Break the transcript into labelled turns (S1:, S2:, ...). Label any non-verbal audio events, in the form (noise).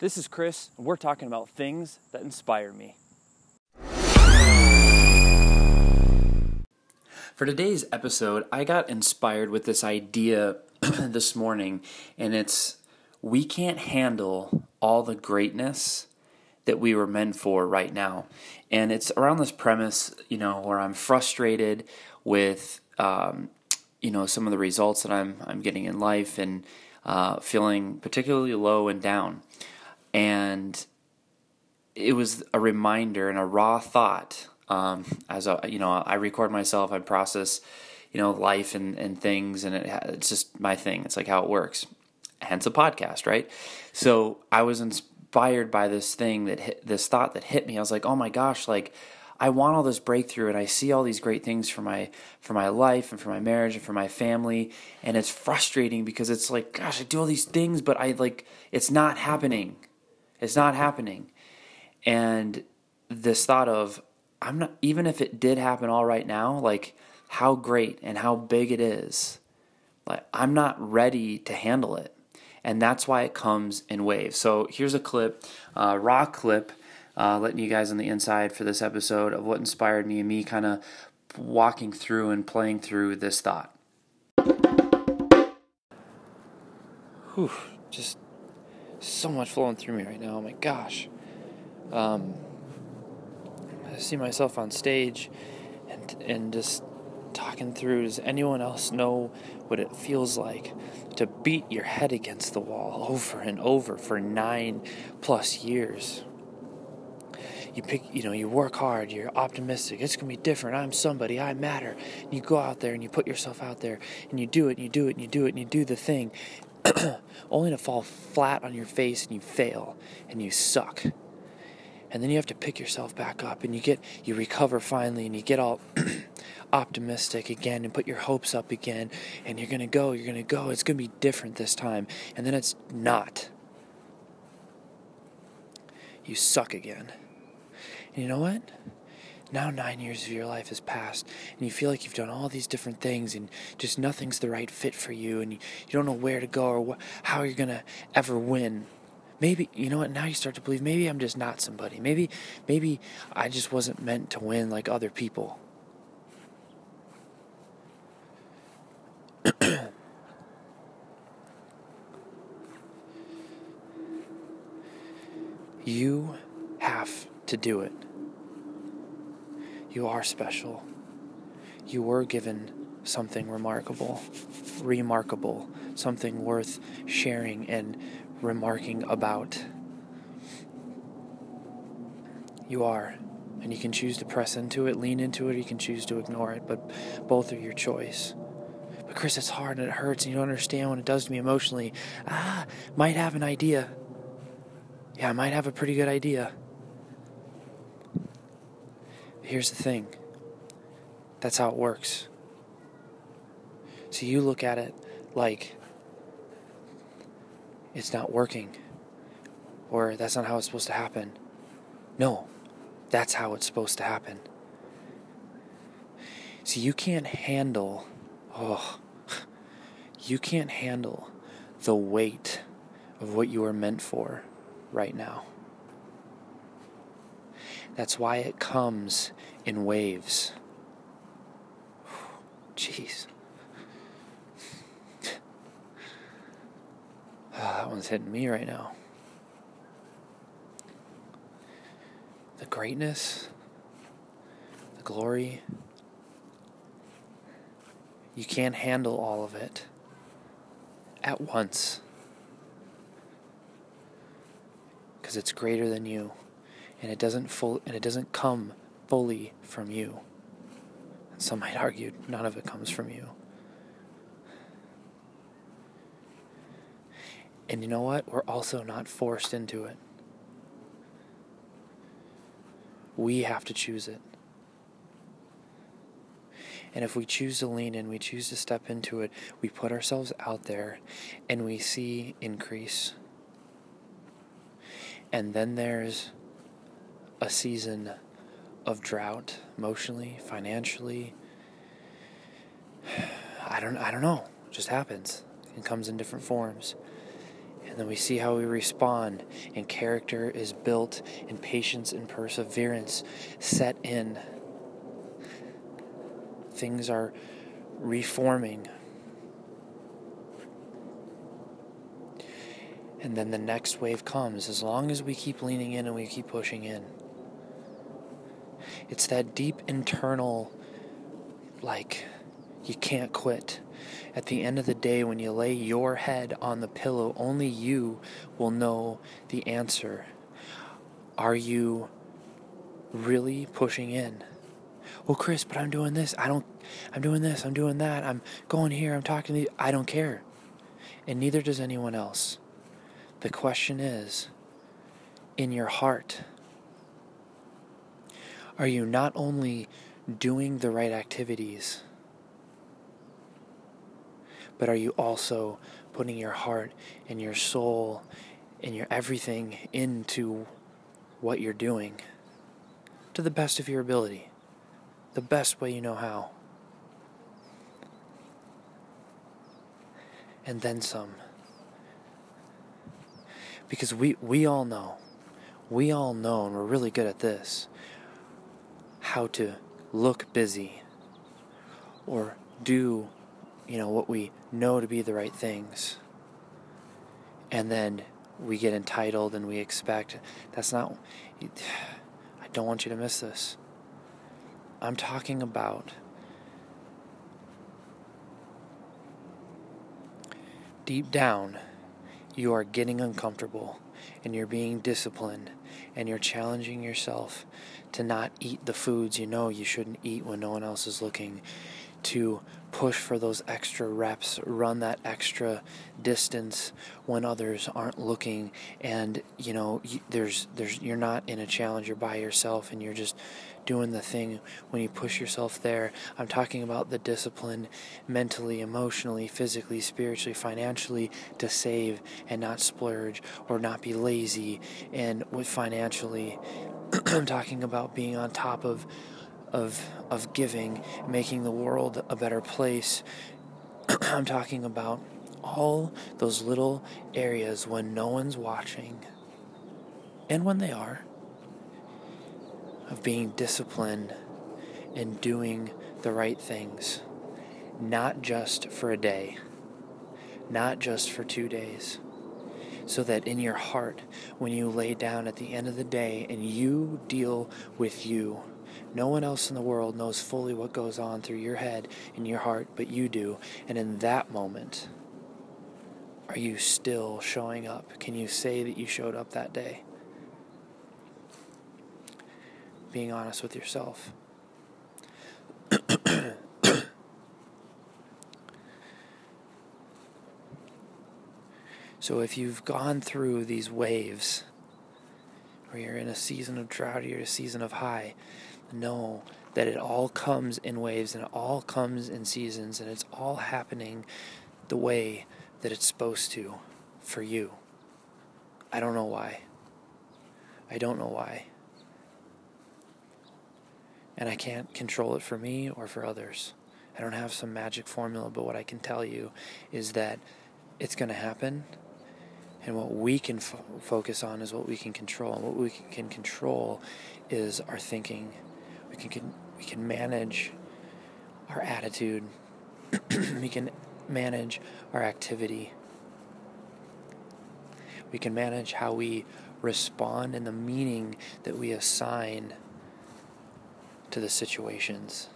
S1: This is Chris, and we're talking about things that inspire me. For today's episode, I got inspired with this idea (clears throat) this morning, and it's we can't handle all the greatness that we were meant for right now. And it's around this premise, you know, where I'm frustrated with, um, you know, some of the results that I'm I'm getting in life, and uh, feeling particularly low and down and it was a reminder and a raw thought. Um, as a, you know, I record myself, I process, you know, life and, and things, and it, it's just my thing. It's like how it works. Hence a podcast, right? So I was inspired by this thing that hit, this thought that hit me. I was like, oh my gosh, like I want all this breakthrough, and I see all these great things for my for my life and for my marriage and for my family, and it's frustrating because it's like, gosh, I do all these things, but I like it's not happening it's not happening. And this thought of, I'm not, even if it did happen all right now, like how great and how big it is, like I'm not ready to handle it. And that's why it comes in waves. So here's a clip, uh, raw clip, uh, letting you guys on the inside for this episode of what inspired me and me kind of walking through and playing through this thought. Whew, just so much flowing through me right now. Oh my gosh. Um, I see myself on stage and and just talking through. Does anyone else know what it feels like to beat your head against the wall over and over for nine plus years? You pick, you know, you work hard. You're optimistic. It's gonna be different. I'm somebody. I matter. And you go out there and you put yourself out there and you do it. And you do it. And you do it. And you do the thing. (clears throat) only to fall flat on your face and you fail and you suck. And then you have to pick yourself back up and you get you recover finally and you get all (clears throat) optimistic again and put your hopes up again and you're going to go, you're going to go. It's going to be different this time. And then it's not. You suck again. And you know what? Now nine years of your life has passed and you feel like you've done all these different things and just nothing's the right fit for you and you, you don't know where to go or wh- how you're going to ever win. Maybe you know what now you start to believe maybe i'm just not somebody. Maybe maybe i just wasn't meant to win like other people. (clears throat) You have to do it you are special. You were given something remarkable, remarkable, something worth sharing and remarking about. You are. And you can choose to press into it, lean into it, or you can choose to ignore it, but both are your choice. But Chris, it's hard and it hurts, and you don't understand what it does to me emotionally. Ah, might have an idea. Yeah, I might have a pretty good idea. Here's the thing that's how it works. So you look at it like it's not working, or that's not how it's supposed to happen. No, that's how it's supposed to happen. See, you can't handle, oh, you can't handle the weight of what you are meant for right now. That's why it comes in waves. Jeez. Oh, (sighs) that one's hitting me right now. The greatness, the glory. You can't handle all of it at once because it's greater than you and it doesn't full and it doesn't come fully from you. And some might argue none of it comes from you. And you know what? We're also not forced into it. We have to choose it. And if we choose to lean in, we choose to step into it, we put ourselves out there and we see increase. And then there's a season of drought emotionally, financially. (sighs) I don't I don't know. It just happens. It comes in different forms. And And then we see how we respond, and character is built, and patience and perseverance set in. Things are reforming. And then the next wave comes as long as we keep leaning in and we keep pushing in. It's that deep internal, like, you can't quit. At the end of the day, when you lay your head on the pillow, only you will know the answer. Are you really pushing in? Well, Chris, but I'm doing this. I don't, I'm doing this. I'm doing that. I'm going here. I'm talking to you. I don't care. And neither does anyone else. The question is in your heart, are you not only doing the right activities, but are you also putting your heart and your soul and your everything into what you're doing to the best of your ability, the best way you know how? And then some. Because we, we all know, we all know, and we're really good at this, how to look busy or do, you know, what we know to be the right things. And then we get entitled and we expect. That's not. I don't want you to miss this. I'm talking about deep down you are getting uncomfortable and you're being disciplined and you're challenging yourself to not eat the foods you know you shouldn't eat when no one else is looking, to push for those extra reps, run that extra distance when others aren't looking, and you know there's there's you're not in a challenge, you're by yourself, and you're just doing the thing when you push yourself there. I'm talking about the discipline mentally, emotionally, physically, spiritually, financially to save and not splurge or not be lazy and with financially. (clears throat) I'm talking about being on top of of of giving, making the world a better place. (clears throat) I'm talking about all those little areas when no one's watching and when they are of being disciplined and doing the right things, not just for a day, not just for two days. So that in your heart, when you lay down at the end of the day and you deal with you, no one else in the world knows fully what goes on through your head and your heart, but you do. And in that moment, are you still showing up? Can you say that you showed up that day? Being honest with yourself. so if you've gone through these waves, or you're in a season of drought or you're in a season of high, know that it all comes in waves and it all comes in seasons and it's all happening the way that it's supposed to for you. I don't know why. I don't know why. And I can't control it for me or for others. I don't have some magic formula, but what I can tell you is that it's going to happen. And what we can fo- focus on is what we can control. And what we can control is our thinking we can we can manage our attitude. (clears throat) we can manage our activity. We can manage how we respond and the meaning that we assign to the situations.